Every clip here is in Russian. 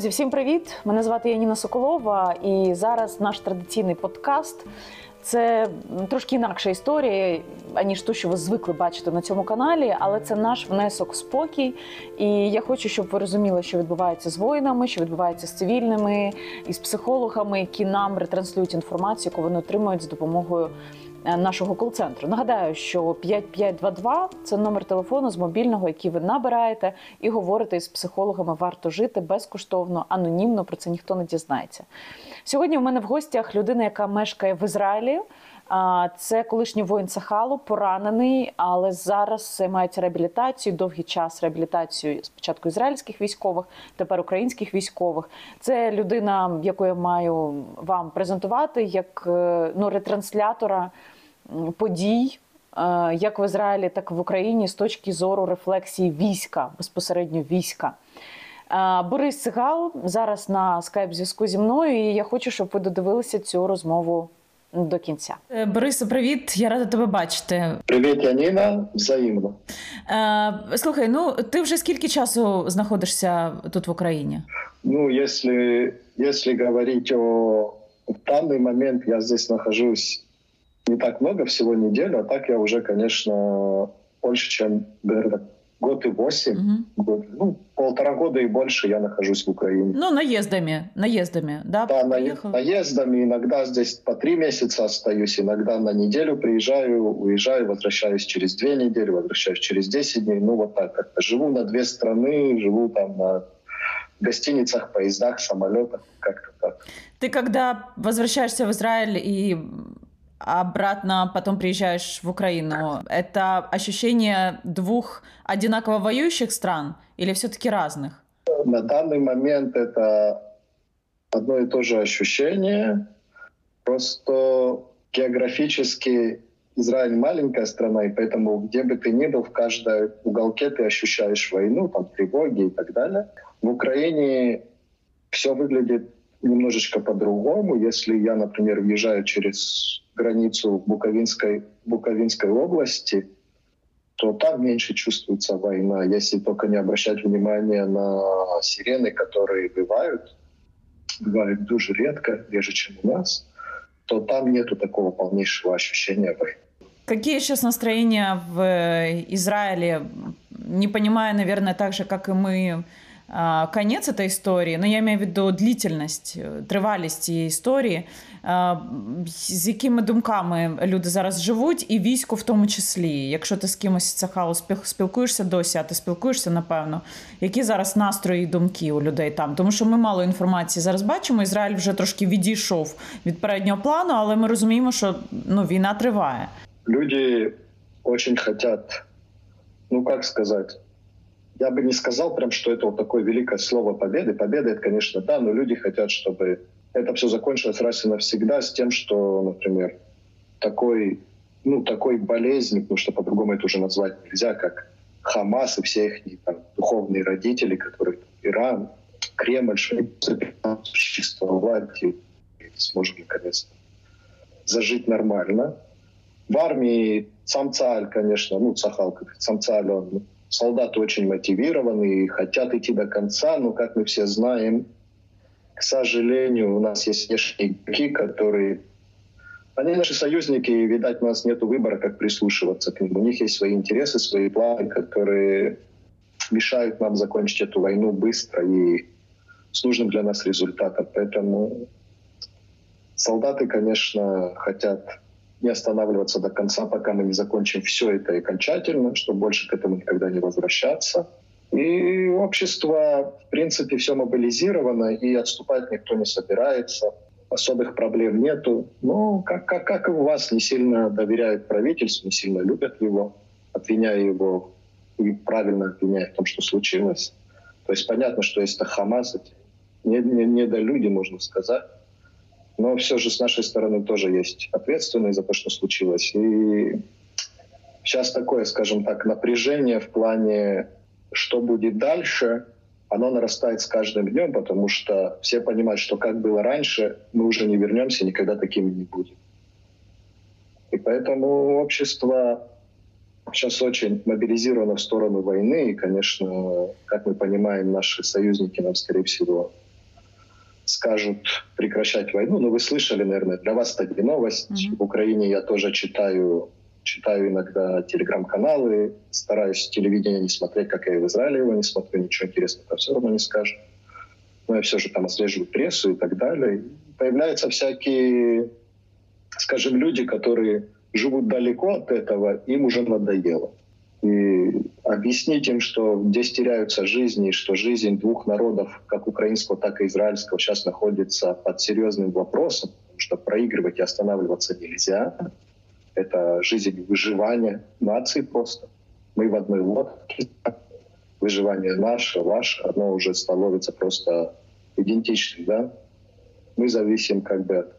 Друзі, всім привіт! Мене звати Яніна Соколова, і зараз наш традиційний подкаст. Це трошки інакша історія, аніж ту, що ви звикли бачити на цьому каналі, але це наш внесок в спокій. І я хочу, щоб ви розуміли, що відбувається з воїнами, що відбувається з цивільними і з психологами, які нам ретранслюють інформацію, яку вони отримують з допомогою нашого кол-центру. Нагадаю, що 5522 – це номер телефону з мобільного, який ви набираєте і говорите із психологами. Варто жити безкоштовно, анонімно. Про це ніхто не дізнається. Сьогодні у мене в гостях людина, яка мешкає в Ізраїлі. Це колишній воїн Сахалу, поранений, але зараз займається реабілітацією. Довгий час реабілітацією спочатку ізраїльських військових, тепер українських військових. Це людина, яку я маю вам презентувати як е, ну, ретранслятора подій. Е, як в Ізраїлі, так і в Україні з точки зору рефлексії війська, безпосередньо війська. Е, Борис Цигал зараз на скайп зв'язку зі мною, і я хочу, щоб ви додивилися цю розмову до кінця. Е, Борисе, привіт, я рада тебе бачити. Привіт, Яніна, взаємно. Слухай, ну ти вже скільки часу знаходишся тут в Україні? Ну, якщо, если говорить о в данный момент, я здесь нахожусь не так много, всего неделю, а так я уже, конечно, больше, чем, наверное, год и восемь, угу. год, ну, полтора года и больше я нахожусь в Украине. Ну, наездами, наездами, да? Да, Поехал? наездами. Иногда здесь по три месяца остаюсь, иногда на неделю приезжаю, уезжаю, возвращаюсь через две недели, возвращаюсь через десять дней. Ну, вот так как-то. Живу на две страны, живу там на гостиницах, поездах, самолетах, как-то так. Ты когда возвращаешься в Израиль и обратно потом приезжаешь в Украину, это ощущение двух одинаково воюющих стран или все-таки разных? На данный момент это одно и то же ощущение, просто географически Израиль маленькая страна, и поэтому где бы ты ни был, в каждой уголке ты ощущаешь войну, там тревоги и так далее. В Украине все выглядит немножечко по-другому. Если я, например, въезжаю через границу Буковинской, Буковинской области, то там меньше чувствуется война. Если только не обращать внимание на сирены, которые бывают, бывают дуже редко, реже, чем у нас, то там нету такого полнейшего ощущения войны. Какие сейчас настроения в Израиле? Не понимая, наверное, так же, как и мы, конец этой истории, но я имею в виду длительність, тривалість цієї історії, з якими думками люди зараз живуть, і військо в тому числі. Якщо ти з кимось це хаос спілкуєшся досі, а ти спілкуєшся, напевно, які зараз настрої і думки у людей там? Тому що ми мало інформації зараз бачимо. Ізраїль вже трошки відійшов від переднього плану, але ми розуміємо, що ну, війна триває. Люди дуже хочуть, ну як сказати, я бы не сказал прям, что это вот такое великое слово победы. Победа это, конечно, да, но люди хотят, чтобы это все закончилось раз и навсегда с тем, что, например, такой, ну, такой болезнь, потому что по-другому это уже назвать нельзя, как Хамас и все их там, духовные родители, которые Иран, Кремль, существовать и сможем наконец зажить нормально. В армии сам Цаль, конечно, ну, Цахал, сам Цаль, он солдаты очень мотивированы и хотят идти до конца, но, как мы все знаем, к сожалению, у нас есть внешние игроки, которые... Они наши союзники, и, видать, у нас нет выбора, как прислушиваться к ним. У них есть свои интересы, свои планы, которые мешают нам закончить эту войну быстро и с нужным для нас результатом. Поэтому солдаты, конечно, хотят не останавливаться до конца, пока мы не закончим все это окончательно, чтобы больше к этому никогда не возвращаться. И общество, в принципе, все мобилизировано, и отступать никто не собирается. Особых проблем нету. Но, как, как, как и у вас, не сильно доверяют правительству, не сильно любят его, обвиняя его и правильно обвиняя в том, что случилось. То есть понятно, что если это Хамас, это не, не, не до люди, можно сказать. Но все же с нашей стороны тоже есть ответственность за то, что случилось. И сейчас такое, скажем так, напряжение в плане, что будет дальше, оно нарастает с каждым днем, потому что все понимают, что как было раньше, мы уже не вернемся, никогда таким не будем. И поэтому общество сейчас очень мобилизировано в сторону войны, и, конечно, как мы понимаем, наши союзники нам, скорее всего, скажут прекращать войну. Но вы слышали, наверное, для вас это не новость. Mm-hmm. В Украине я тоже читаю, читаю иногда телеграм-каналы, стараюсь телевидение не смотреть, как я и в Израиле его не смотрю, ничего интересного там все равно не скажут. Но я все же там отслеживаю прессу и так далее. Появляются всякие, скажем, люди, которые живут далеко от этого, им уже надоело и объяснить им, что здесь теряются жизни, что жизнь двух народов, как украинского, так и израильского, сейчас находится под серьезным вопросом, потому что проигрывать и останавливаться нельзя. Это жизнь выживания нации просто. Мы в одной лодке. Выживание наше, ваше, оно уже становится просто идентичным. Да? Мы зависим как бы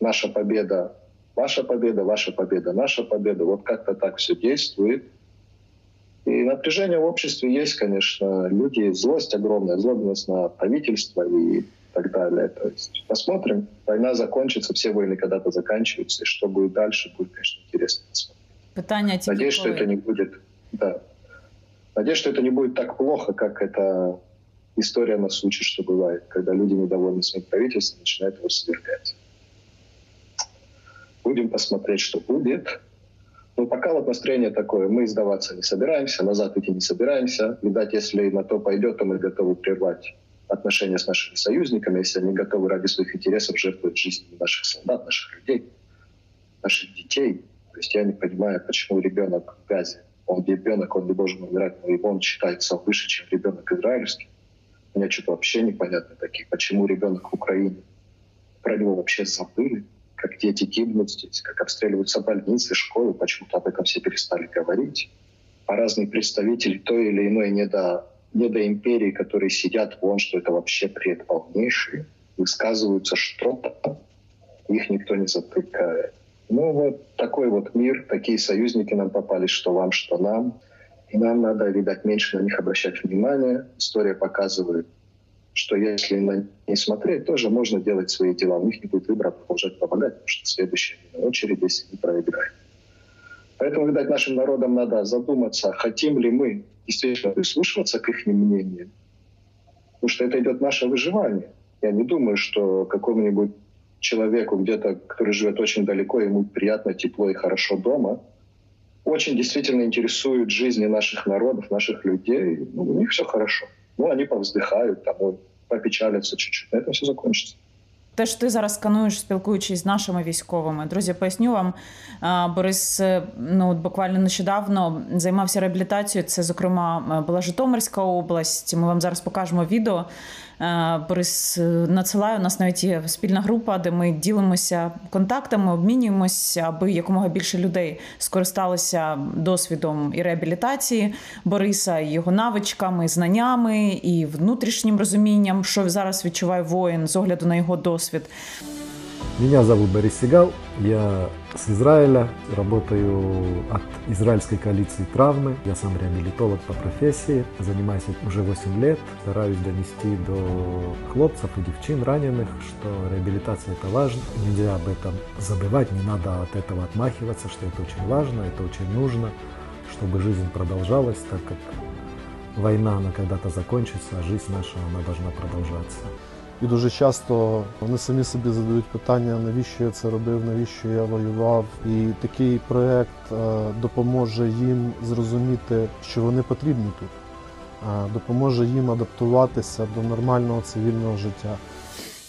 наша победа, ваша победа, ваша победа, наша победа. Вот как-то так все действует. И напряжение в обществе есть, конечно. Люди, злость огромная, злобность на правительство и так далее. То есть посмотрим. Война закончится, все войны когда-то заканчиваются. И что будет дальше, будет, конечно, интересно посмотреть. Питание Надеюсь, что это не будет... Да. Надеюсь, что это не будет так плохо, как это история нас учит, что бывает, когда люди недовольны своим правительством, начинают его свергать. Будем посмотреть, что будет. Ну, пока вот настроение такое. Мы сдаваться не собираемся, назад идти не собираемся. Видать, если на то пойдет, то мы готовы прервать отношения с нашими союзниками, если они готовы ради своих интересов жертвовать жизнью наших солдат, наших людей, наших детей. То есть я не понимаю, почему ребенок в Газе, он ребенок, он не должен умирать, но его он считается выше, чем ребенок израильский. Мне что-то вообще непонятно такие. Почему ребенок в Украине? Про него вообще забыли как дети гибнут здесь, как обстреливаются больницы, школы, почему-то об этом все перестали говорить. А разные представители той или иной недо, недоимперии, которые сидят вон, что это вообще бред полнейший, высказываются что-то, их никто не затыкает. Ну вот такой вот мир, такие союзники нам попались, что вам, что нам. И нам надо, видать, меньше на них обращать внимание. История показывает, что если на не смотреть, тоже можно делать свои дела. У них не будет выбора продолжать помогать, потому что следующая очередь, если не проиграет. Поэтому, видать, нашим народам надо задуматься, хотим ли мы действительно прислушиваться к их мнению. Потому что это идет наше выживание. Я не думаю, что какому-нибудь человеку где-то, который живет очень далеко, ему приятно, тепло и хорошо дома, очень действительно интересуют жизни наших народов, наших людей. Ну, у них все хорошо. Ну, они повздыхают, там, попечалятся чуть-чуть. На все закончится. Те, що ти зараз скануєш, спілкуючись з нашими військовими, друзі, поясню вам, Борис ну буквально нещодавно займався реабілітацією. Це, зокрема, була Житомирська область. Ми вам зараз покажемо відео. Е, Борис надсилає у нас навіть є спільна група, де ми ділимося контактами, обмінюємося, аби якомога більше людей скористалися досвідом і реабілітації Бориса, і його навичками, знаннями і внутрішнім розумінням, що зараз відчуває воїн з огляду на його досвід. Меня зовут Борис Сигал, я с Израиля, работаю от израильской коалиции травмы. Я сам реабилитолог по профессии, занимаюсь уже 8 лет, стараюсь донести до хлопцев и девчин раненых, что реабилитация это важно, нельзя об этом забывать, не надо от этого отмахиваться, что это очень важно, это очень нужно, чтобы жизнь продолжалась, так как война, она когда-то закончится, а жизнь наша, она должна продолжаться. І дуже часто вони самі собі задають питання, навіщо я це робив, навіщо я воював. І такий проект е, допоможе їм зрозуміти, що вони потрібні тут, е, допоможе їм адаптуватися до нормального цивільного життя.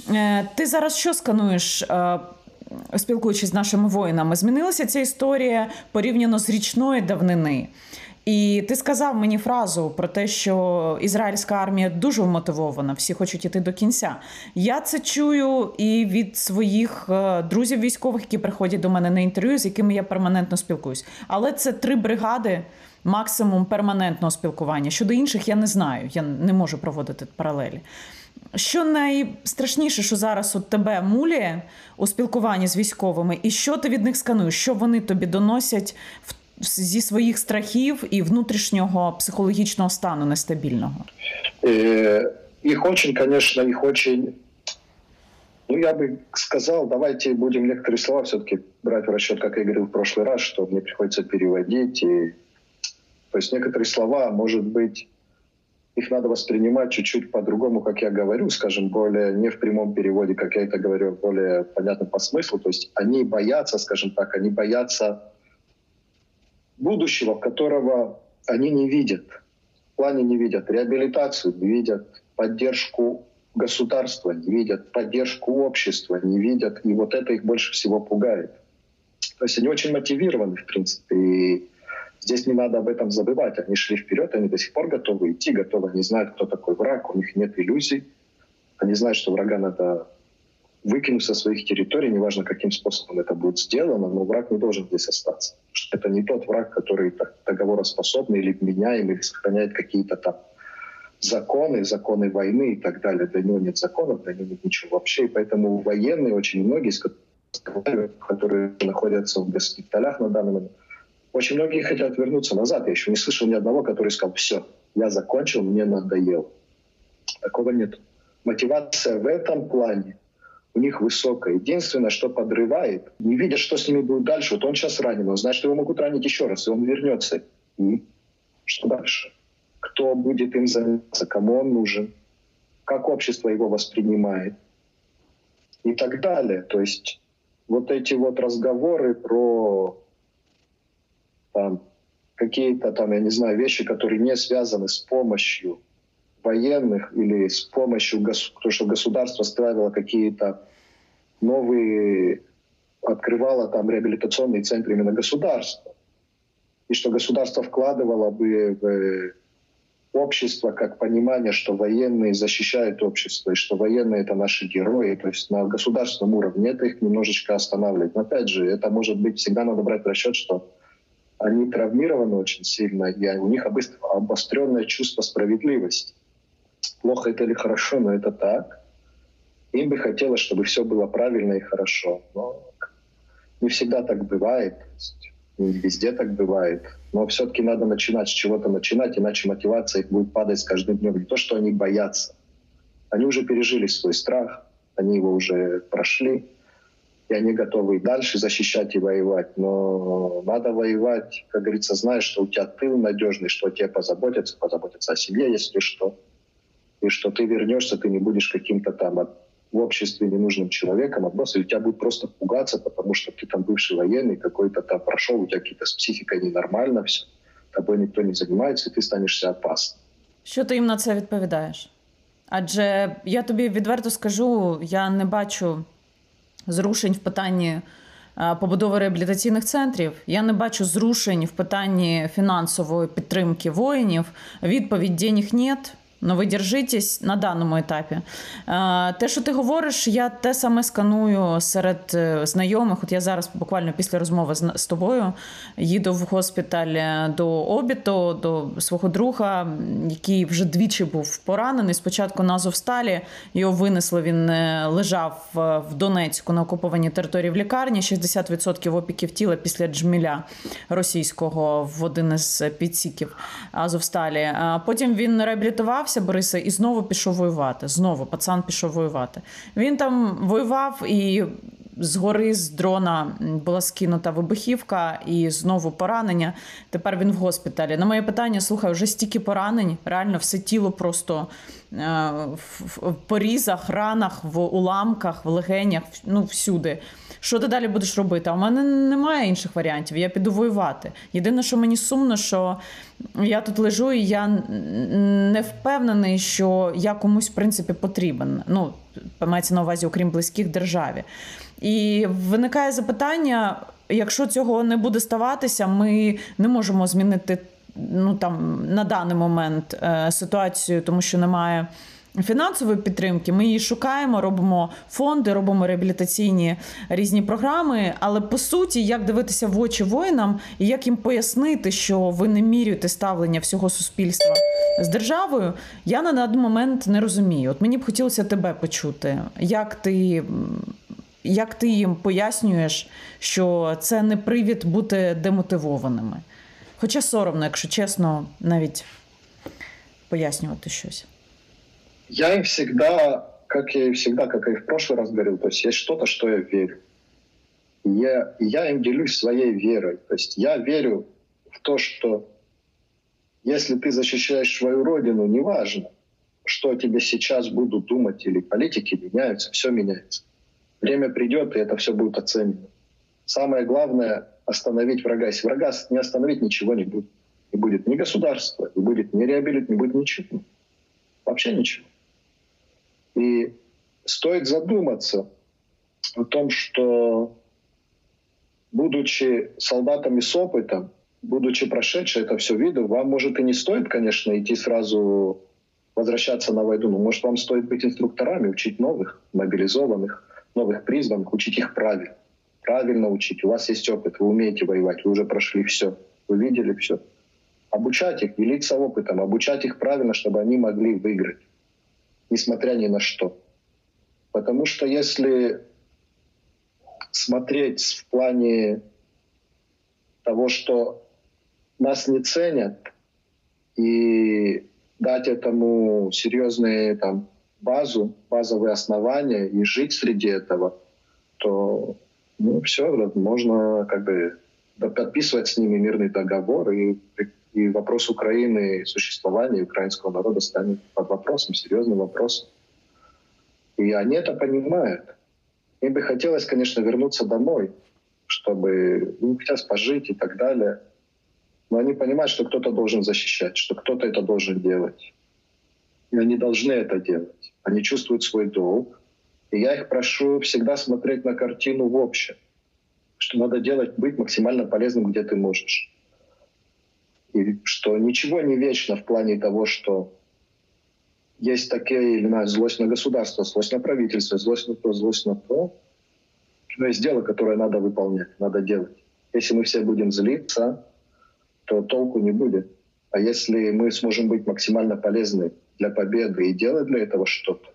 Е, ти зараз що скануєш? Спілкуючись з нашими воїнами, змінилася ця історія порівняно з річної давнини. І ти сказав мені фразу про те, що ізраїльська армія дуже вмотивована, всі хочуть іти до кінця. Я це чую і від своїх е, друзів військових, які приходять до мене на інтерв'ю, з якими я перманентно спілкуюсь. Але це три бригади. Максимум перманентного спілкування. Щодо інших, я не знаю, я не можу проводити паралелі. Що найстрашніше, що зараз от тебе муліє у спілкуванні з військовими, і що ти від них скануєш? Що вони тобі доносять в зі своїх страхів і внутрішнього психологічного стану нестабільного? Их очень, конечно, их очень... Ну, я бы сказал, давайте будем некоторые слова все-таки брать в расчет, как я говорил в прошлый раз, что мне приходится переводить. И... То есть некоторые слова, может быть, их надо воспринимать чуть-чуть по-другому, как я говорю, скажем, более не в прямом переводе, как я это говорю, более понятно по смыслу. То есть они боятся, скажем так, они боятся будущего, которого они не видят. В плане не видят реабилитацию, не видят поддержку государства, не видят поддержку общества, не видят. И вот это их больше всего пугает. То есть они очень мотивированы, в принципе. И здесь не надо об этом забывать. Они шли вперед, они до сих пор готовы идти, готовы. Они знают, кто такой враг, у них нет иллюзий. Они знают, что врага надо выкинуть со своих территорий, неважно, каким способом это будет сделано, но враг не должен здесь остаться. Это не тот враг, который договороспособный или вменяемый, или сохраняет какие-то там законы, законы войны и так далее. Для него нет законов, для него нет ничего вообще. И поэтому военные, очень многие, которые находятся в госпиталях на данный момент, очень многие хотят вернуться назад. Я еще не слышал ни одного, который сказал, все, я закончил, мне надоел. Такого нет. Мотивация в этом плане у них высокая. Единственное, что подрывает, не видят, что с ними будет дальше. Вот он сейчас ранен, он знает, что его могут ранить еще раз, и он вернется. И что дальше? Кто будет им заниматься, кому он нужен, как общество его воспринимает и так далее. То есть вот эти вот разговоры про там, какие-то там, я не знаю, вещи, которые не связаны с помощью военных или с помощью, то, что государство ставило какие-то новые, открывало там реабилитационные центры именно государства. И что государство вкладывало бы в общество как понимание, что военные защищают общество, и что военные — это наши герои. То есть на государственном уровне это их немножечко останавливает. Но опять же, это может быть, всегда надо брать в расчет, что они травмированы очень сильно, и у них обостренное чувство справедливости плохо это или хорошо, но это так. Им бы хотелось, чтобы все было правильно и хорошо. Но не всегда так бывает. Не везде так бывает. Но все-таки надо начинать с чего-то начинать, иначе мотивация будет падать с каждым днем. Не то, что они боятся. Они уже пережили свой страх, они его уже прошли, и они готовы и дальше защищать и воевать. Но надо воевать, как говорится, зная, что у тебя тыл надежный, что о тебе позаботятся, позаботятся о семье, если что и что ты вернешься, ты не будешь каким-то там в обществе ненужным человеком, а просто или тебя будут просто пугаться, потому что ты там бывший военный, какой-то там прошел, у тебя какие-то с психикой ненормально все, тобой ніхто не займається, і ти станешся опасним. Що ти їм на це відповідаєш? Адже я тобі відверто скажу, я не бачу зрушень в питанні побудови реабілітаційних центрів. Я не бачу зрушень в питанні фінансової підтримки воїнів. Відповідь денег нет. Ну, ви держитесь на даному етапі. Те, що ти говориш, я те саме сканую серед е, знайомих. От я зараз буквально після розмови з тобою їду в госпіталь е, до обіту, до свого друга, який вже двічі був поранений. Спочатку на Азовсталі його винесли. Він е, лежав в Донецьку на окупованій території в лікарні. 60% опіків тіла після джміля російського в один із підсіків Азовсталі. Потім він реабілітувався зламався Бориса і знову пішов воювати. Знову пацан пішов воювати. Він там воював і. Згори з дрона була скинута вибухівка і знову поранення. Тепер він в госпіталі. На моє питання: слухай, вже стільки поранень, реально все тіло просто е, в порізах, ранах, в уламках, в легенях, ну всюди. Що ти далі будеш робити? А в мене немає інших варіантів. Я піду воювати. Єдине, що мені сумно, що я тут лежу, і я не впевнений, що я комусь в принципі потрібен. Ну, мається на увазі, окрім близьких державі. І виникає запитання: якщо цього не буде ставатися, ми не можемо змінити ну там на даний момент е, ситуацію, тому що немає фінансової підтримки. Ми її шукаємо, робимо фонди, робимо реабілітаційні різні програми. Але по суті, як дивитися в очі воїнам і як їм пояснити, що ви не мірюєте ставлення всього суспільства з державою, я на даний момент не розумію. От мені б хотілося тебе почути, як ти. Як ти їм пояснюєш, що це не привід бути демотивованими? Хоча соромно, якщо чесно, навіть пояснювати щось. Я им всегда, как я и всегда, как я и в прошлый раз говорил, то есть есть что-то, что я верю. И я, и я им делюсь своей верой. То есть я верю в то, что если ты защищаешь свою родину, неважно, что тебе сейчас будут думать, или политики меняются, все меняется. Время придет, и это все будет оценено. Самое главное — остановить врага. Если врага не остановить, ничего не будет. Не будет ни государства, не будет ни реабилит, не будет ничего. Вообще ничего. И стоит задуматься о том, что будучи солдатами с опытом, будучи прошедшим это все виду, вам, может, и не стоит, конечно, идти сразу возвращаться на войну, но, может, вам стоит быть инструкторами, учить новых, мобилизованных, новых призванных, учить их правильно. Правильно учить. У вас есть опыт, вы умеете воевать, вы уже прошли все, вы видели все. Обучать их, делиться опытом, обучать их правильно, чтобы они могли выиграть, несмотря ни на что. Потому что если смотреть в плане того, что нас не ценят, и дать этому серьезные там, базу, базовые основания и жить среди этого, то ну, все, можно как бы подписывать с ними мирный договор, и, и вопрос Украины, существования украинского народа станет под вопросом, серьезным вопросом. И они это понимают. Им бы хотелось, конечно, вернуться домой, чтобы ну, хотят пожить и так далее. Но они понимают, что кто-то должен защищать, что кто-то это должен делать. И они должны это делать. Они чувствуют свой долг. И я их прошу всегда смотреть на картину в общем. Что надо делать, быть максимально полезным, где ты можешь. И что ничего не вечно в плане того, что есть такая или иная злость на государство, злость на правительство, злость на то, злость на то. Но есть дело, которое надо выполнять, надо делать. Если мы все будем злиться, то толку не будет. А если мы сможем быть максимально полезны для победы и делать для этого что-то,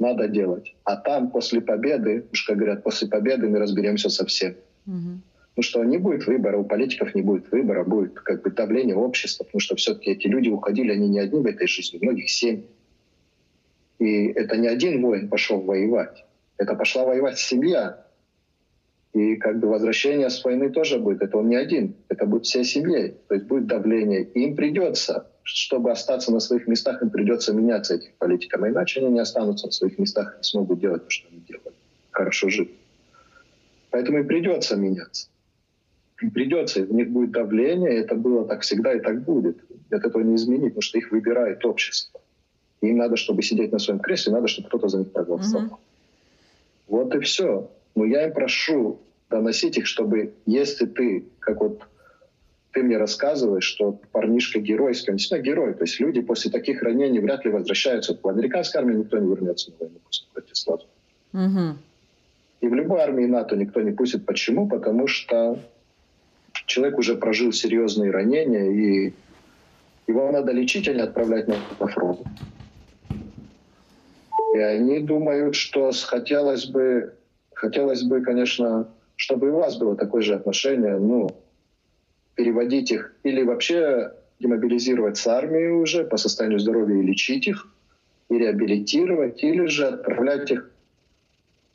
надо делать. А там после победы, уж как говорят, после победы мы разберемся со всем. Угу. Потому что не будет выбора, у политиков не будет выбора, будет как бы давление общества, потому что все-таки эти люди уходили, они не одни в этой жизни, многих семь. И это не один воин пошел воевать. Это пошла воевать семья. И как бы возвращение с войны тоже будет. Это он не один. Это будет всей семьей. То есть будет давление. И им придется, чтобы остаться на своих местах, им придется меняться этим политикам. А иначе они не останутся на своих местах и не смогут делать то, что они делают. Хорошо жить. Поэтому им придется меняться. Им придется. У них будет давление. И это было так всегда и так будет. От этого не изменить, потому что их выбирает общество. Им надо, чтобы сидеть на своем кресле, надо, чтобы кто-то за них проголосовал. Угу. Вот и все. Но я им прошу доносить их, чтобы если ты, как вот ты мне рассказываешь, что парнишка геройский, он действительно герой. То есть люди после таких ранений вряд ли возвращаются. В американской армии никто не вернется на войну после сразу. Угу. И в любой армии НАТО никто не пустит. Почему? Потому что человек уже прожил серьезные ранения, и его надо лечить, а не отправлять на фронт. И они думают, что хотелось бы, хотелось бы, конечно, чтобы и у вас было такое же отношение, ну, переводить их или вообще демобилизировать с армии уже по состоянию здоровья и лечить их, и реабилитировать, или же отправлять их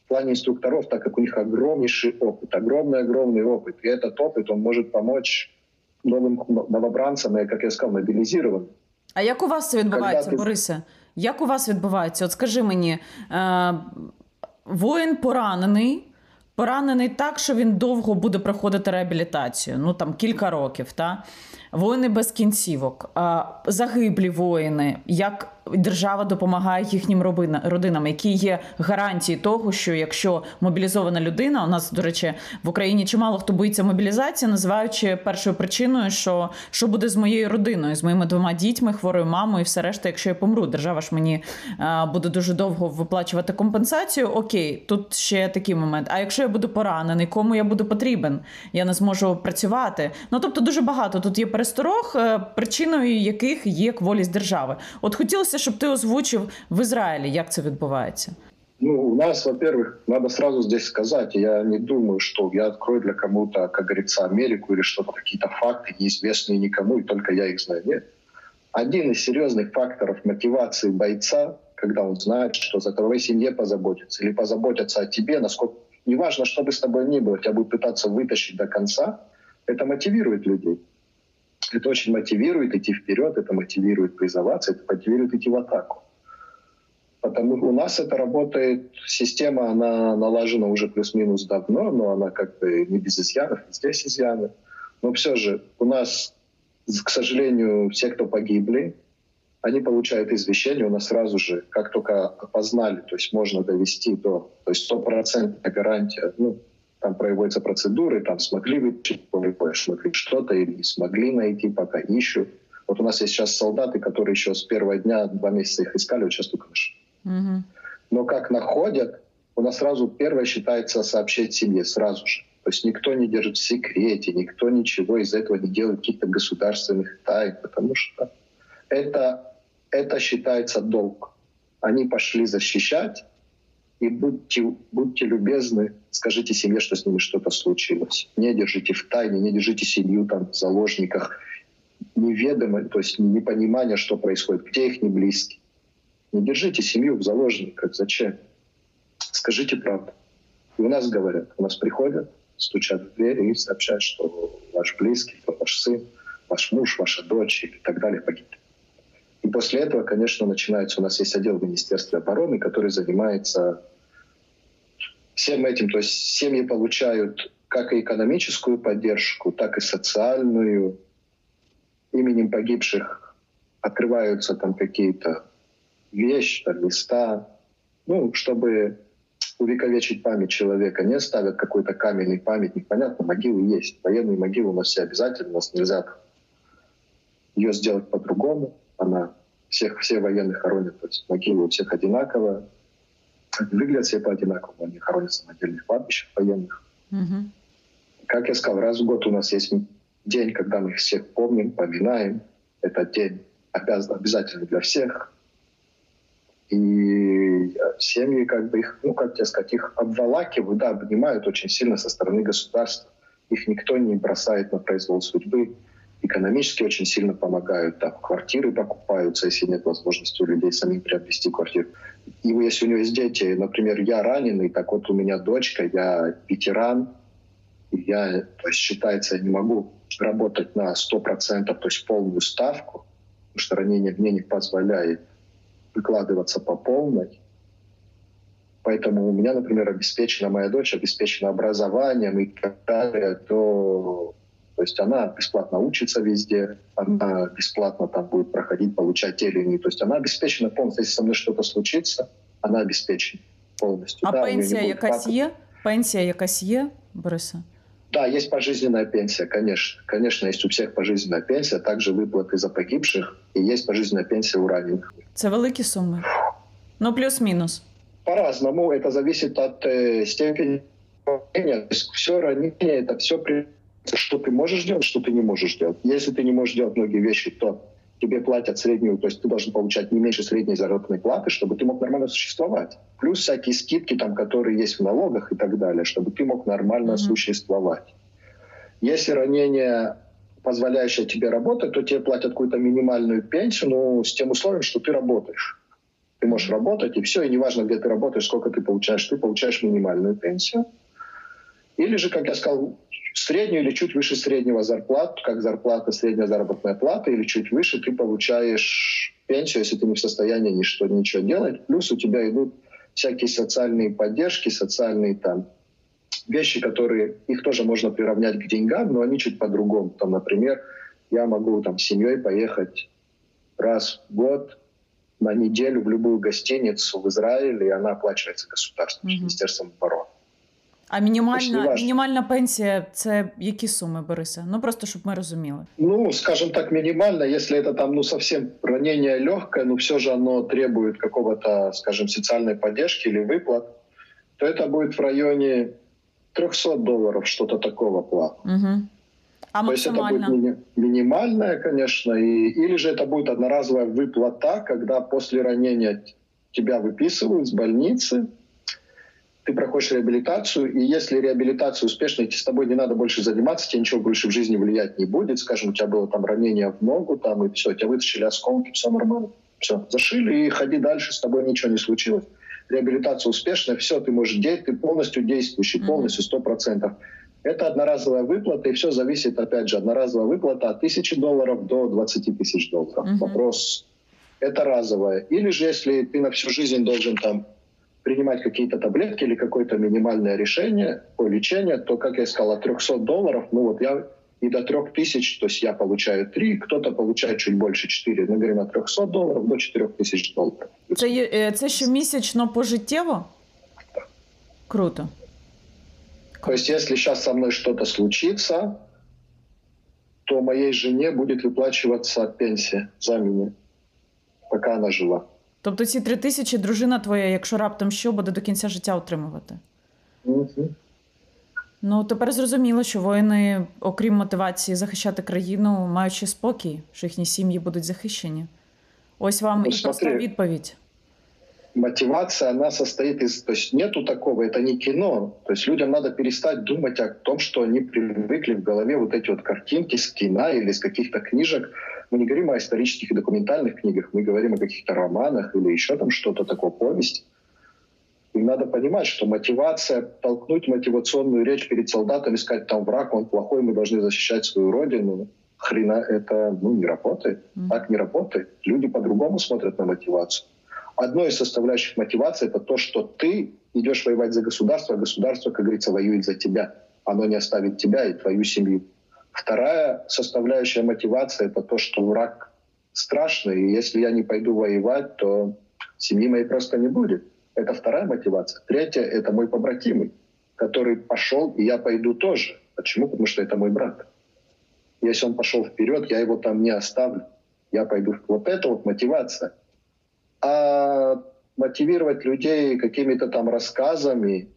в плане инструкторов, так как у них огромнейший опыт, огромный-огромный опыт. И этот опыт, он может помочь новым новобранцам, и, как я сказал, мобилизированным. А як у вас це відбувається, ти... Борисе? Як у вас відбувається? От скажи мені, е, воїн поранений, поранений так, що він довго буде проходити реабілітацію, ну там кілька років. Та? Воїни без кінцівок, загиблі воїни, як держава допомагає їхнім родинам, які є гарантії того, що якщо мобілізована людина, у нас, до речі, в Україні чимало хто боїться мобілізації, називаючи першою причиною, що що буде з моєю родиною, з моїми двома дітьми, хворою мамою, і все решта, якщо я помру, держава ж мені буде дуже довго виплачувати компенсацію. Окей, тут ще такий момент. А якщо я буду поранений, кому я буду потрібен? Я не зможу працювати. Ну тобто, дуже багато тут є пересторог, е, причиною яких є кволість держави. От хотілося щоб ти озвучив в Израиле, як це відбувається? Ну, у нас, во-первых, надо сразу здесь сказать, я не думаю, что я открою для кому-то, как говорится, Америку или что-то, какие-то факты, неизвестные никому, и только я их знаю. Нет. Один из серьезных факторов мотивации бойца, когда он знает, что за твоей семье позаботиться или позаботиться о тебе, насколько неважно, что бы с тобой ни было, тебя будут пытаться вытащить до конца, это мотивирует людей. Это очень мотивирует идти вперед, это мотивирует призываться, это мотивирует идти в атаку. Потому у нас это работает, система, она налажена уже плюс-минус давно, но она как бы не без изъянов, здесь изъяны. Но все же у нас, к сожалению, все, кто погибли, они получают извещение у нас сразу же, как только опознали, то есть можно довести до, то есть стопроцентная гарантия, ну, там проводятся процедуры, там смогли вытащить смогли что-то или не смогли найти, пока ищут. Вот у нас есть сейчас солдаты, которые еще с первого дня, два месяца их искали, вот сейчас только нашли. Угу. Но как находят, у нас сразу первое считается сообщить семье сразу же. То есть никто не держит в секрете, никто ничего из этого не делает каких-то государственных тайн, потому что это, это считается долг. Они пошли защищать, и будьте, будьте любезны, скажите семье, что с ними что-то случилось. Не держите в тайне, не держите семью там в заложниках, неведомо, то есть непонимание, что происходит, где их не близкие. Не держите семью в заложниках. Зачем? Скажите правду. И у нас говорят, у нас приходят, стучат в дверь и сообщают, что ваш близкий, ваш сын, ваш муж, ваша дочь и так далее погиб. После этого, конечно, начинается, у нас есть отдел Министерства обороны, который занимается всем этим. То есть семьи получают как и экономическую поддержку, так и социальную. Именем погибших открываются там какие-то вещь, там, места, ну, чтобы увековечить память человека. Не ставят какой-то каменный памятник. Понятно, могилы есть. Военные могилы у нас все обязательно. У нас нельзя ее сделать по-другому. Она всех, все военные хоронят. То есть могилы у всех одинаково. Выглядят все по-одинаковому. Они хоронятся на отдельных кладбищах военных. Угу. Как я сказал, раз в год у нас есть день, когда мы их всех помним, поминаем. Этот день обязан, обязательно для всех и семьи как бы их, ну как тебе сказать, их обволакивают, да, обнимают очень сильно со стороны государства. Их никто не бросает на произвол судьбы. Экономически очень сильно помогают. Там квартиры покупаются, если нет возможности у людей самим приобрести квартиру. И если у него есть дети, например, я раненый, так вот у меня дочка, я ветеран, и я, то есть считается, я не могу работать на 100%, то есть полную ставку, потому что ранение мне не позволяет выкладываться по полной. Поэтому у меня, например, обеспечена моя дочь, обеспечена образованием и так далее, то, то есть она бесплатно учится везде, она бесплатно там будет проходить, получать те или иные. То есть она обеспечена полностью. Если со мной что-то случится, она обеспечена полностью. А да, пенсия якась є? Пенсия якась є, Бориса? Да, есть пожизненная пенсия, конечно. Конечно, есть у всех пожизненная пенсия, также выплаты за погибших, и есть пожизненная пенсия у раненых. Это великие суммы. Ну, плюс-минус. По-разному. Это зависит от э, степени ранения. Все ранение, это все, что ты можешь делать, что ты не можешь делать. Если ты не можешь делать многие вещи, то тебе платят среднюю, то есть ты должен получать не меньше средней заработной платы, чтобы ты мог нормально существовать. Плюс всякие скидки, там, которые есть в налогах и так далее, чтобы ты мог нормально mm-hmm. существовать. Если ранение позволяющее тебе работать, то тебе платят какую-то минимальную пенсию, ну, с тем условием, что ты работаешь. Ты можешь работать, и все, и неважно, где ты работаешь, сколько ты получаешь, ты получаешь минимальную пенсию. Или же, как я сказал, среднюю или чуть выше среднего зарплату, как зарплата, средняя заработная плата, или чуть выше ты получаешь пенсию, если ты не в состоянии ничего, ничего делать. Плюс у тебя идут всякие социальные поддержки, социальные там вещи, которые их тоже можно приравнять к деньгам, но они чуть по-другому. Там, например, я могу там с семьей поехать раз в год на неделю в любую гостиницу в Израиле, и она оплачивается государством, mm-hmm. Министерством обороны. А мінімальна мінімальна пенсія це які суми, Бориса? Ну просто щоб ми розуміли. Ну, скажем так, минимально, если это там, ну, совсем ранение легкое, но все же оно требует какого-то, скажем, социальной поддержки или выплат, то это будет в районе 300 долларов, что-то такого плата. Угу. А То есть это будет мини- минимальная, конечно, и, или же это будет одноразовая выплата, когда после ранения тебя выписывают с больницы, ты проходишь реабилитацию, и если реабилитация успешная, с тобой не надо больше заниматься, тебе ничего больше в жизни влиять не будет. Скажем, у тебя было там ранение в ногу, там, и все, тебя вытащили осколки, все нормально. Все, зашили и ходи дальше, с тобой ничего не случилось. Реабилитация успешная, все, ты можешь действовать, ты полностью действующий, полностью, сто процентов. Это одноразовая выплата, и все зависит, опять же, одноразовая выплата от 1000 долларов до 20 тысяч долларов. Мгм. Вопрос, это разовое. Или же, если ты на всю жизнь должен там принимать какие-то таблетки или какое-то минимальное решение по лечению, то, как я сказал, от 300 долларов, ну вот я и до 3000, то есть я получаю 3, кто-то получает чуть больше 4. Мы говорим от 300 долларов до 4000 долларов. Це, є- е, це щомісячно пожиттєво? Круто. То есть, если сейчас со мной что-то случится, то моей жене будет выплачиваться пенсия за меня, пока она жива. Тобто ці три тисячі дружина твоя, якщо раптом що, буде до кінця життя отримувати. Мгм. Ну тепер зрозуміло, що воїни, окрім мотивації захищати країну, мають ще спокій, що їхні сім'ї будуть захищені. Ось вам Ну, і проста смотри. відповідь. Мотивация, она состоит из... То есть нету такого, это не кино. То есть людям надо перестать думать о том, что они привыкли в голове вот эти вот картинки с кино или с каких-то книжек. Мы не говорим о исторических и документальных книгах, мы говорим о каких-то романах или еще там что-то такое, повесть. Им надо понимать, что мотивация, толкнуть мотивационную речь перед солдатами, сказать, там враг, он плохой, мы должны защищать свою родину, хрена это ну, не работает. Мгм. Так не работает. Люди по-другому смотрят на мотивацию. Одной из составляющих мотивации это то, что ты идешь воевать за государство, а государство, как говорится, воюет за тебя. Оно не оставит тебя и твою семью. Вторая составляющая мотивации это то, что враг страшный, и если я не пойду воевать, то семьи моей просто не будет. Это вторая мотивация. Третья — это мой побратимый, который пошел, и я пойду тоже. Почему? Потому что это мой брат. Если он пошел вперед, я его там не оставлю. Я пойду. Вот это вот мотивация. А мотивировать людей какими-то там рассказами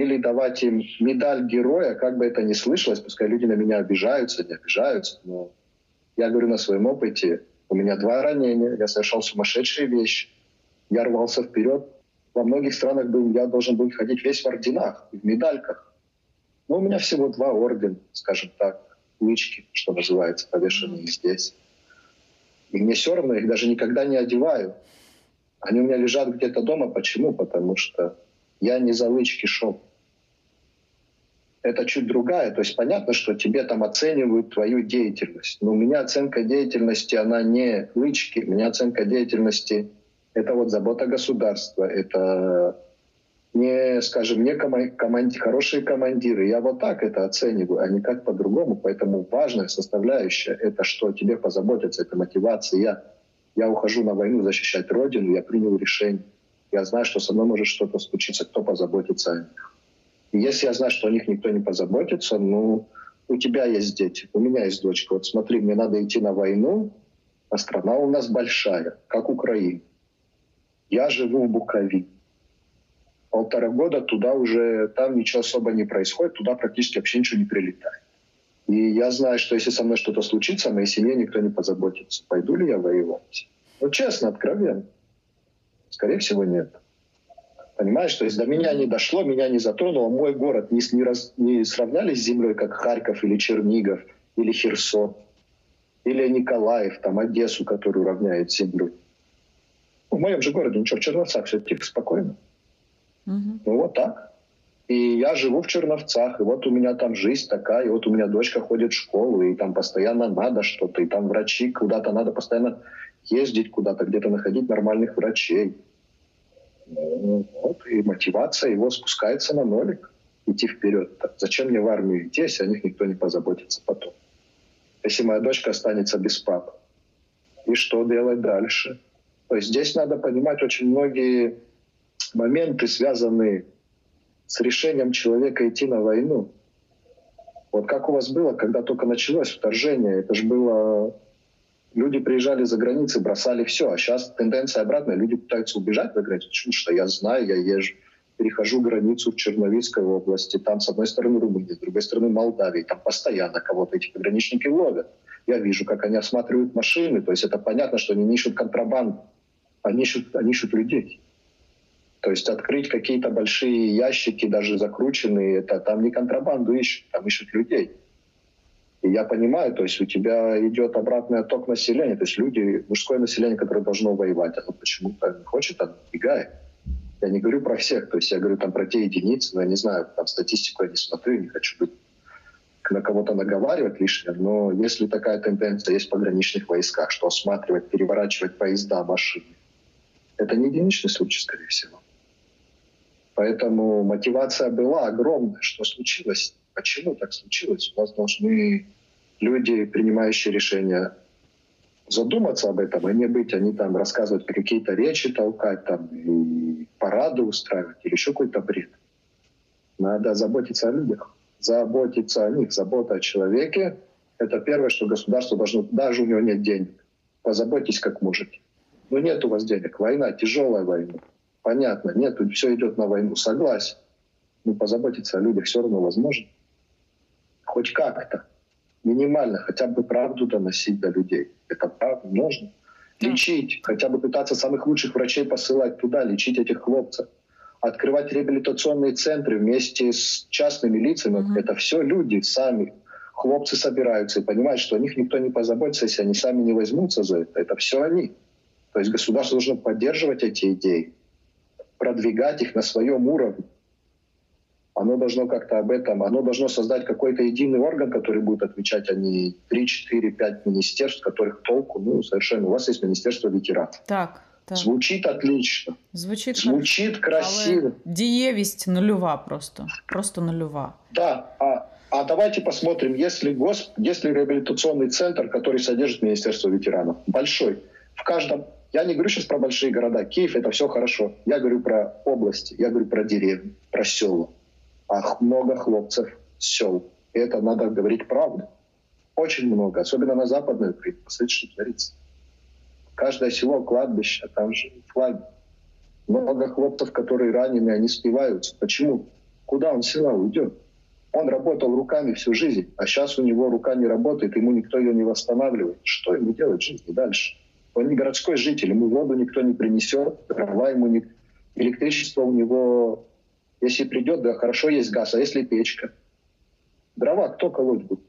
или давать им медаль героя, как бы это ни слышалось, пускай люди на меня обижаются, не обижаются, но я говорю на своем опыте, у меня два ранения, я совершал сумасшедшие вещи, я рвался вперед. Во многих странах был, я должен был ходить весь в орденах, в медальках. Но у меня всего два ордена, скажем так, лычки, что называется, повешенные здесь. И мне все равно, их даже никогда не одеваю. Они у меня лежат где-то дома. Почему? Потому что я не за лычки шел. Это чуть другая. То есть понятно, что тебе там оценивают твою деятельность. Но у меня оценка деятельности, она не лычки. У меня оценка деятельности — это вот забота государства. Это не, скажем, не кома- команди- хорошие командиры. Я вот так это оцениваю, а не как по-другому. Поэтому важная составляющая — это что тебе позаботиться, это мотивация. Я ухожу на войну защищать Родину, я принял решение. Я знаю, что со мной может что-то случиться, кто позаботится о них. Если я знаю, что о них никто не позаботится, ну, у тебя есть дети, у меня есть дочка. Вот смотри, мне надо идти на войну, а страна у нас большая, как Украина. Я живу в Буковине полтора года туда уже, там ничего особо не происходит, туда практически вообще ничего не прилетает. И я знаю, что если со мной что-то случится, моей семье никто не позаботится. Пойду ли я воевать? Ну, честно, откровенно. Скорее всего, нет. Понимаешь, то есть до меня не дошло, меня не затронуло. Мой город не, не, раз- не сравняли с землей, как Харьков или Чернигов, или Херсон, или Николаев, там, Одессу, которую равняет с землей. В моем же городе ничего, в Черновцах все тихо, спокойно. Угу. Ну вот так. И я живу в Черновцах, и вот у меня там жизнь такая, и вот у меня дочка ходит в школу, и там постоянно надо что-то, и там врачи, куда-то надо постоянно ездить куда-то, где-то находить нормальных врачей. Ну, вот, и мотивация его спускается на нолик, идти вперед. Зачем мне в армию идти, если о них никто не позаботится потом? Если моя дочка останется без папы, и что делать дальше? То есть здесь надо понимать очень многие моменты, связанные с решением человека идти на войну. Вот как у вас было, когда только началось вторжение, это же было... Люди приезжали за границы, бросали все, а сейчас тенденция обратная, люди пытаются убежать за границу, потому что я знаю, я езжу, перехожу границу в Черновицкой области, там с одной стороны Румыния, с другой стороны Молдавия, там постоянно кого-то эти пограничники ловят. Я вижу, как они осматривают машины, то есть это понятно, что они не ищут контрабанду, они ищут, они ищут людей. То есть открыть какие-то большие ящики, даже закрученные, это там не контрабанду ищут, там ищут людей. И я понимаю, то есть у тебя идет обратный отток населения, то есть люди, мужское население, которое должно воевать, оно почему-то не хочет, оно убегает. Я не говорю про всех, то есть я говорю там про те единицы, но я не знаю, там статистику я не смотрю, не хочу быть на кого-то наговаривать лишнее, но если такая тенденция есть в пограничных войсках, что осматривать, переворачивать поезда, машины, это не единичный случай, скорее всего. Поэтому мотивация была огромная. Что случилось? Почему так случилось? У нас должны люди, принимающие решения, задуматься об этом, а не быть, они там рассказывать какие-то речи толкать, там, и парады устраивать, или еще какой-то бред. Надо заботиться о людях, заботиться о них. Забота о человеке – это первое, что государство должно, даже у него нет денег. Позаботьтесь, как можете. Но нет у вас денег. Война, тяжелая война. Понятно, нет, все идет на войну. Согласен. Но позаботиться о людях все равно возможно. Хоть как-то. Минимально, хотя бы правду доносить до людей. Это правда можно. Лечить, хотя бы пытаться самых лучших врачей посылать туда, лечить этих хлопцев открывать реабилитационные центры вместе с частными лицами. Mm-hmm. Это все люди сами. Хлопцы собираются и понимают, что о них никто не позаботится, если они сами не возьмутся за это. Это все они. То есть государство должно поддерживать эти идеи, продвигать их на своем уровне Оно должно как-то об этом, оно должно создать какой-то единый орган, который будет отвечать, а не 3, 4, 5 министерств, которых толку, ну, совершенно. У вас есть Министерство ветеранов. Так. Так. Звучить отлично. Звучить, Звучить красиво. Але дієвість нульова просто. Просто нульова. Да. А, а давайте посмотрим, если, гос, если реабилитационный центр, который содержит Министерство ветеранов, большой, в каждом я не говорю сейчас про большие города. Киев это все хорошо. Я говорю про области, я говорю про деревни, про села. А много хлопцев сел. И это надо говорить правду. Очень много, особенно на Западной Украине. Посмотрите, что творится. Каждое село кладбище, а там же флаги. Много хлопцев, которые ранены, они спиваются. Почему? Куда он села уйдет? Он работал руками всю жизнь, а сейчас у него рука не работает, ему никто ее не восстанавливает. Что ему делать в жизни дальше? Он не городской житель, ему воду никто не принесет, дрова ему не... Электричество у него, если придет, да, хорошо есть газ, а если печка? Дрова кто колоть будет?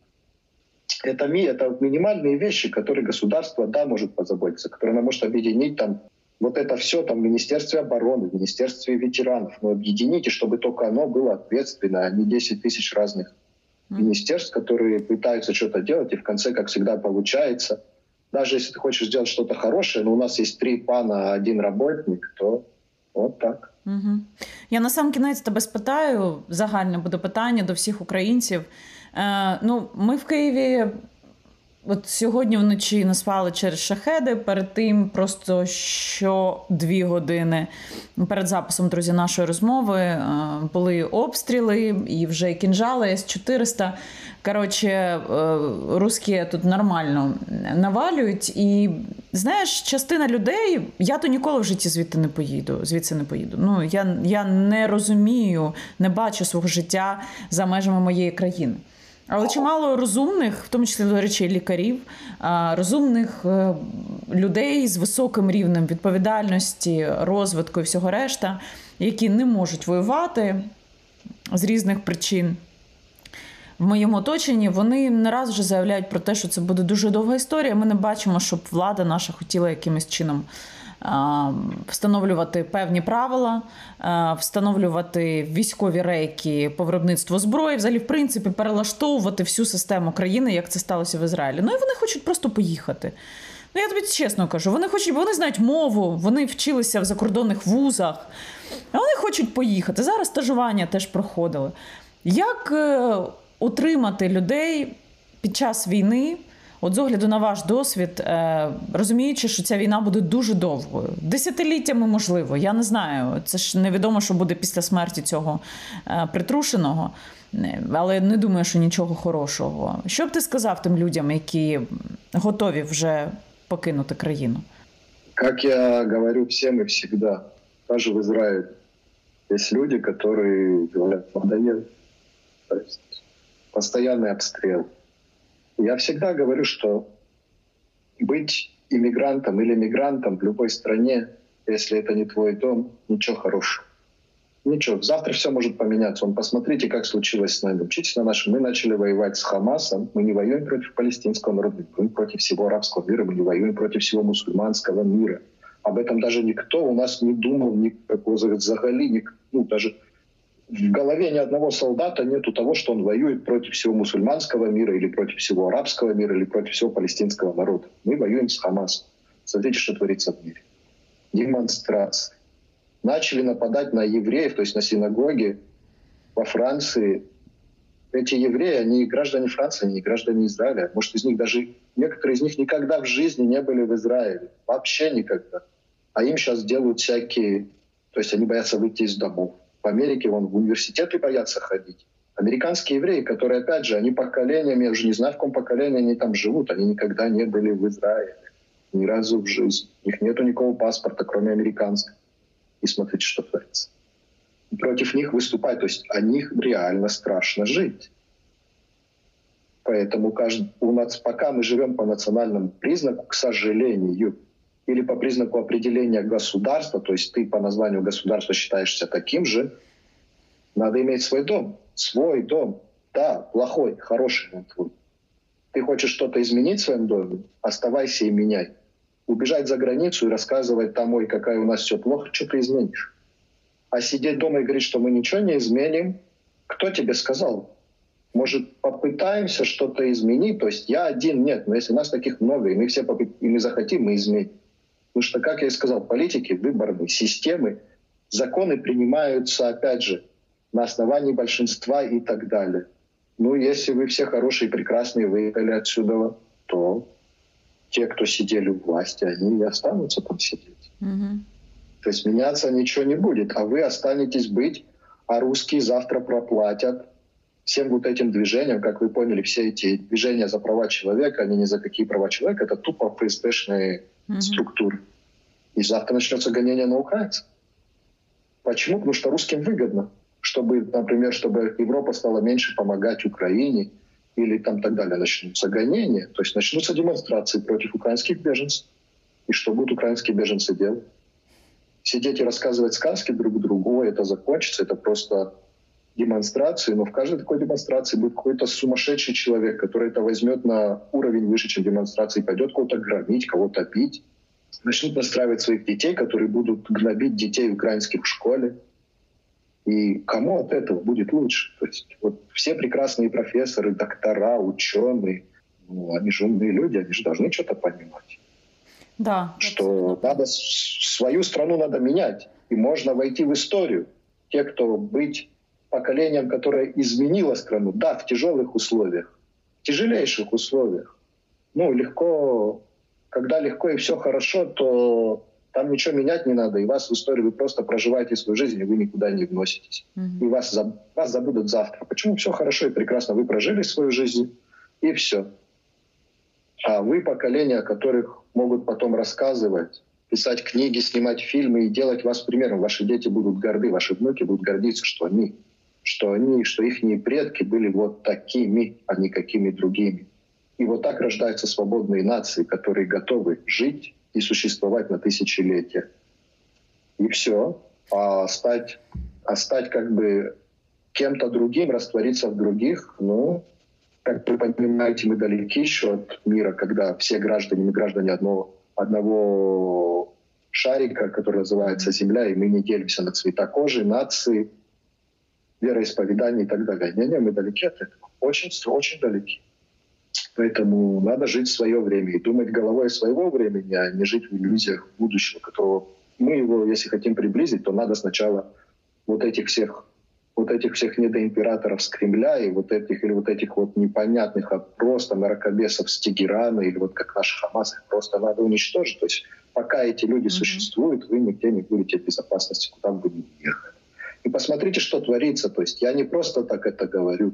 это, это минимальные вещи, которые государство, да, может позаботиться, которые оно может объединить там вот это все там в Министерстве обороны, в Министерстве ветеранов. Но объедините, чтобы только оно было ответственно, а не 10 тысяч разных министерств, которые пытаются что-то делать, и в конце, как всегда, получается. Даже если ты хочешь сделать что-то хорошее, но у нас есть три пана, один работник, то от так. Угу. Я на сам кінець тебе спитаю, загальне буде питання до всіх українців. Е, ну, Ми в Києві от сьогодні вночі не спали через шахеди. Перед тим просто що дві години перед записом друзі нашої розмови е, були обстріли і вже кінжали С-400. Коротше, е, русські тут нормально навалюють. І знаєш, частина людей, я то ніколи в житті звідти не поїду. Звідси не поїду. Ну я, я не розумію, не бачу свого життя за межами моєї країни. Але чимало розумних, в тому числі до речі, лікарів, розумних е, людей з високим рівнем відповідальності, розвитку і всього решта, які не можуть воювати з різних причин. В моєму оточенні вони не раз вже заявляють про те, що це буде дуже довга історія. Ми не бачимо, щоб влада наша хотіла якимось чином встановлювати певні правила, встановлювати військові рейки по виробництву зброї, взагалі, в принципі, перелаштовувати всю систему країни, як це сталося в Ізраїлі. Ну і вони хочуть просто поїхати. Ну, я тобі чесно кажу, вони хочуть, бо вони знають мову, вони вчилися в закордонних вузах, а вони хочуть поїхати. Зараз стажування теж проходили. Як е, утримати людей під час війни? От з огляду на ваш досвід, е, розуміючи, що ця війна буде дуже довгою, десятиліттями можливо, я не знаю. Це ж невідомо, що буде після смерті цього е, притрушеного, е, але не думаю, що нічого хорошого. Що б ти сказав тим людям, які готові вже покинути країну? Как я говорю всем и всегда, даже в Израиле, есть люди, которые говорят, надоел. То есть постоянный обстрел – я всегда говорю, что быть иммигрантом или мигрантом в любой стране, если это не твой дом, ничего хорошего. Ничего, завтра все может поменяться. Он посмотрите, как случилось с нами. Учитесь на нашем. Мы начали воевать с Хамасом. Мы не воюем против палестинского народа, мы воюем против всего арабского мира, мы не воюем против всего мусульманского мира. Об этом даже никто у нас не думал, никакого взагалі, ну, даже в голове ни одного солдата нету того, что он воюет против всего мусульманского мира или против всего арабского мира или против всего палестинского народа. Мы воюем с Хамасом. Смотрите, что творится в мире. Демонстрации. Начали нападать на евреев, то есть на синагоги во Франции. Эти евреи, они граждане Франции, они граждане Израиля. Может, из них даже некоторые из них никогда в жизни не были в Израиле. Вообще никогда. А им сейчас делают всякие... То есть они боятся выйти из домов в Америке вон в университеты боятся ходить. Американские евреи, которые, опять же, они поколениями, я уже не знаю, в каком поколении они там живут, они никогда не были в Израиле. Ни разу в жизни. У них нету никакого паспорта, кроме американского. И смотрите, что творится. Против них выступать. То есть о них реально страшно жить. Поэтому каждый, у нас, пока мы живем по национальному признаку, к сожалению, или по признаку определения государства, то есть ты по названию государства считаешься таким же, надо иметь свой дом. Свой дом. Да, плохой, хороший он твой. Ты хочешь что-то изменить в своем доме? Оставайся и меняй. Убежать за границу и рассказывать там, ой, какая у нас все плохо, что ты изменишь? А сидеть дома и говорить, что мы ничего не изменим, кто тебе сказал? Может, попытаемся что-то изменить? То есть я один, нет, но если нас таких много, и мы все попы... и мы захотим, мы изменим. Потому что, как я и сказал, политики, выборные системы, законы принимаются, опять же, на основании большинства и так далее. Ну, если вы все хорошие, прекрасные, выехали отсюда, то те, кто сидели у власти, они и останутся там сидеть. Мгм. То есть меняться ничего не будет, а вы останетесь быть, а русские завтра проплатят всем вот этим движениям, как вы поняли, все эти движения за права человека, они не за какие права человека, это тупо ФСБшные Мгм. структуры. И завтра начнется гонение на украинцев. Почему? Потому что русским выгодно, чтобы, например, чтобы Европа стала меньше помогать Украине или там так далее. Начнутся гонения, то есть начнутся демонстрации против украинских беженцев. И что будут украинские беженцы делать? Сидеть и рассказывать сказки друг другу, это закончится, это просто демонстрации, но в каждой такой демонстрации будет какой-то сумасшедший человек, который это возьмет на уровень выше, чем демонстрации, пойдет кого-то громить, кого-то бить, начнут настраивать своих детей, которые будут гнобить детей украинских в школе. И кому от этого будет лучше? То есть вот все прекрасные профессоры, доктора, ученые, ну, они же умные люди, они же должны что-то понимать Да. что надо с- свою страну надо менять. И можно войти в историю. Те, кто быть поколением, которое изменило страну, да, в тяжелых условиях, в тяжелейших условиях. Ну, легко, когда легко и все хорошо, то там ничего менять не надо, и вас в историю, вы просто проживаете свою жизнь, и вы никуда не вноситесь. Мгм. И вас, вас забудут завтра. Почему все хорошо и прекрасно? Вы прожили свою жизнь, и все. А вы поколение, которых могут потом рассказывать, писать книги, снимать фильмы и делать вас примером. Ваши дети будут горды, ваши внуки будут гордиться, что они, что они, что их предки были вот такими, а не какими другими. И вот так рождаются свободные нации, которые готовы жить и существовать на тысячелетия. И все. А стать, а стать как бы кем-то другим, раствориться в других, ну, как вы понимаете, мы далеки еще от мира, когда все граждане, мы граждане одного, одного шарика, который называется Земля, и мы не делимся на цвета кожи, нации, вероисповедания и так далее. Не-не, мы далеки от этого. Очень, очень далеки. Поэтому надо жить в свое время и думать головой своего времени, а не жить в иллюзиях будущего, которого мы его, если хотим приблизить, то надо сначала вот этих всех вот этих всех недоимператоров с Кремля и вот этих или вот этих вот непонятных, а просто мракобесов с Тегерана или вот как наш Хамас, их просто надо уничтожить. То есть пока эти люди Мгм. существуют, вы нигде не будете в безопасности, куда бы ни ехали. И посмотрите, что творится. То есть я не просто так это говорю.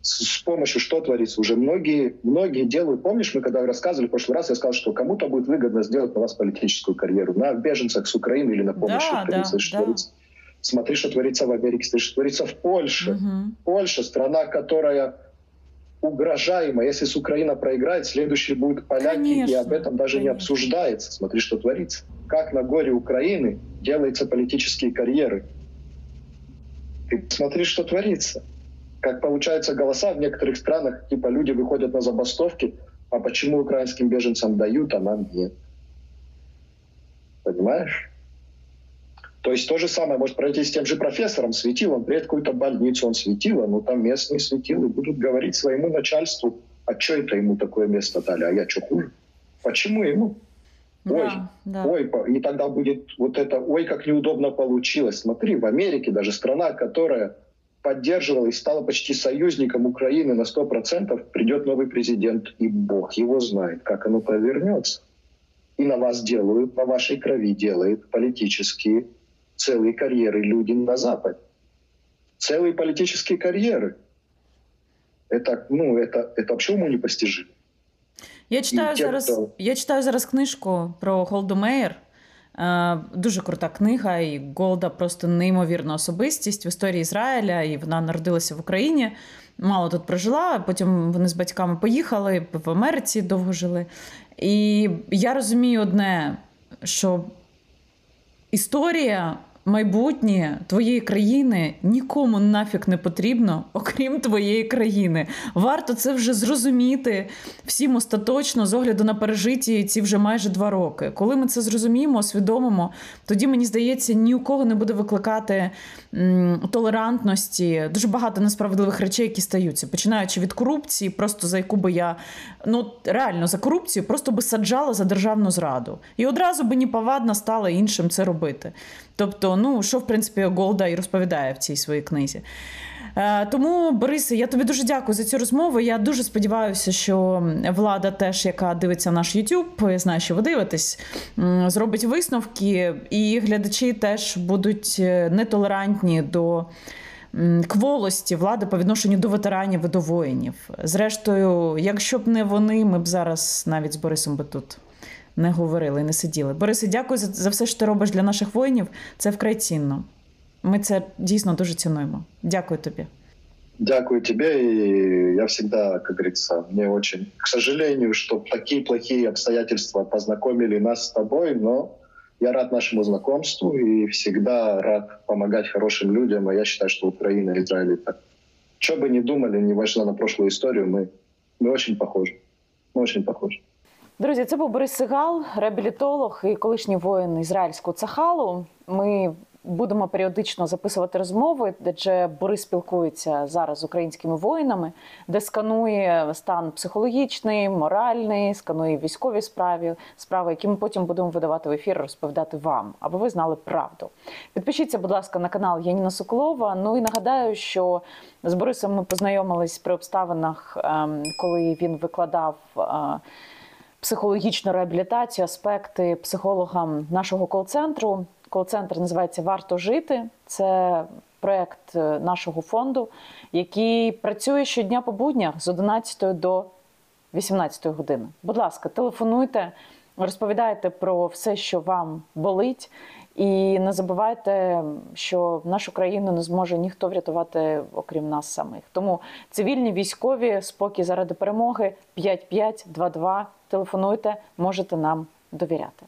С, с помощью что творится? Уже многие, многие делают. Помнишь, мы когда рассказывали в прошлый раз, я сказал, что кому-то будет выгодно сделать на вас политическую карьеру, на беженцах с Украины или на помощь Да, Украине. да, что да. творится. Смотри, что творится в Америке, смотри, что творится в Польше. Мгм. Польша, страна, которая угрожаема. Если с Украина проиграет, следующий будет поляки, и Конечно, об этом даже не конечно. обсуждается. Смотри, что творится. Как на горе Украины делаются политические карьеры. Ты смотри, что творится. Как получаются голоса в некоторых странах, типа люди выходят на забастовки, а почему украинским беженцам дают, а нам нет. Понимаешь? То есть то же самое может пройти с тем же профессором, светил он приедет в какую-то больницу, он светило, но там местные светилы будут говорить своему начальству, а что это ему такое место дали, а я что хуже? Почему ему? Ой, Да, да. ой, и тогда будет вот это, ой, как неудобно получилось. Смотри, в Америке даже страна, которая поддерживала и стала почти союзником Украины на 100%, придет новый президент, и Бог его знает, как оно повернется. И на вас делают, на вашей крови делают политические целые карьеры люди на Западе. Целые политические карьеры. Это, ну, это, это вообще уму непостижимо. Я читаю ті, зараз. хто- Я читаю зараз книжку про Голду Меєр. Е, Дуже крута книга, і Голда просто неймовірна особистість в історії Ізраїля, і вона народилася в Україні. Мало тут прожила, а потім вони з батьками поїхали в Америці, довго жили. І я розумію одне, що історія, майбутнє твоєї країни нікому нафіг не потрібно, окрім твоєї країни. Варто це вже зрозуміти всім остаточно з огляду на пережиті ці вже майже два роки. Коли ми це зрозуміємо, усвідомимо, тоді мені здається, ні у кого не буде викликати м, толерантності. Дуже багато несправедливих речей, які стаються, починаючи від корупції, просто за яку би я ну реально за корупцію, просто би саджала за державну зраду, і одразу би неповадно стала іншим це робити. Тобто, ну що в принципі Голда і розповідає в цій своїй книзі. Е, Тому, Борисе, я тобі дуже дякую за цю розмову. Я дуже сподіваюся, що влада, теж яка дивиться наш YouTube, я знаю, що ви дивитесь, зробить висновки, і глядачі теж будуть е, нетолерантні до кволості влади по відношенню до ветеранів і до воїнів. Зрештою, якщо б не вони, ми б зараз навіть з Борисом би тут не говорили і не сиділи. Борисе, дякую за, за все, що ти робиш для наших воїнів. Це вкрай цінно. Ми це дійсно дуже цінуємо. Дякую тобі. Дякую тебе, и я всегда, как говорится, мне очень, к сожалению, что такие плохие обстоятельства познакомили нас с тобой, но я рад нашему знакомству и всегда рад помогать хорошим людям, а я считаю, что Украина и Израиль это... Что бы ни думали, не важно на прошлую историю, мы, мы очень похожи. Мы очень похожи. Друзі, це був Борис Сигал, реабілітолог і колишній воїн ізраїльського цахалу. Ми будемо періодично записувати розмови, де Борис спілкується зараз з українськими воїнами, де сканує стан психологічний, моральний, сканує військові справи, справи, які ми потім будемо видавати в ефір, розповідати вам, аби ви знали правду. Підпишіться, будь ласка, на канал Яніна Соколова. Ну і нагадаю, що з Борисом ми познайомились при обставинах, ем, коли він викладав. Психологічну реабілітацію, аспекти психологам нашого кол-центру. Кол-центр називається Варто жити. Це проект е, нашого фонду, який працює щодня по буднях з 11 до 18 години. Будь ласка, телефонуйте, розповідайте про все, що вам болить. І не забувайте, що нашу країну не зможе ніхто врятувати, окрім нас самих. Тому цивільні, військові, спокій заради перемоги 5522. Телефонуйте, можете нам довіряти.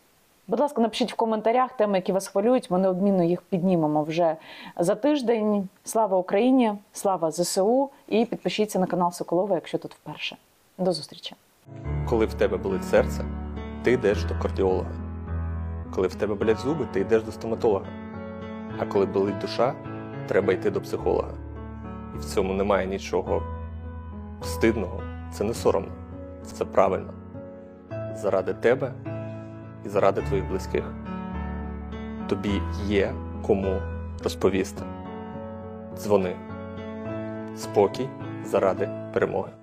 Будь ласка, напишіть в коментарях теми, які вас хвилюють. Ми неодмінно їх піднімемо вже за тиждень. Слава Україні! Слава ЗСУ! І підпишіться на канал Соколова, якщо тут вперше. До зустрічі! Коли в тебе болить серце, ти йдеш до кардіолога. Коли в тебе болять зуби, ти йдеш до стоматолога. А коли болить душа, треба йти до психолога. І в цьому немає нічого стидного, це не соромно, це правильно. Заради тебе і заради твоїх близьких. Тобі є кому розповісти. Дзвони. Спокій заради перемоги.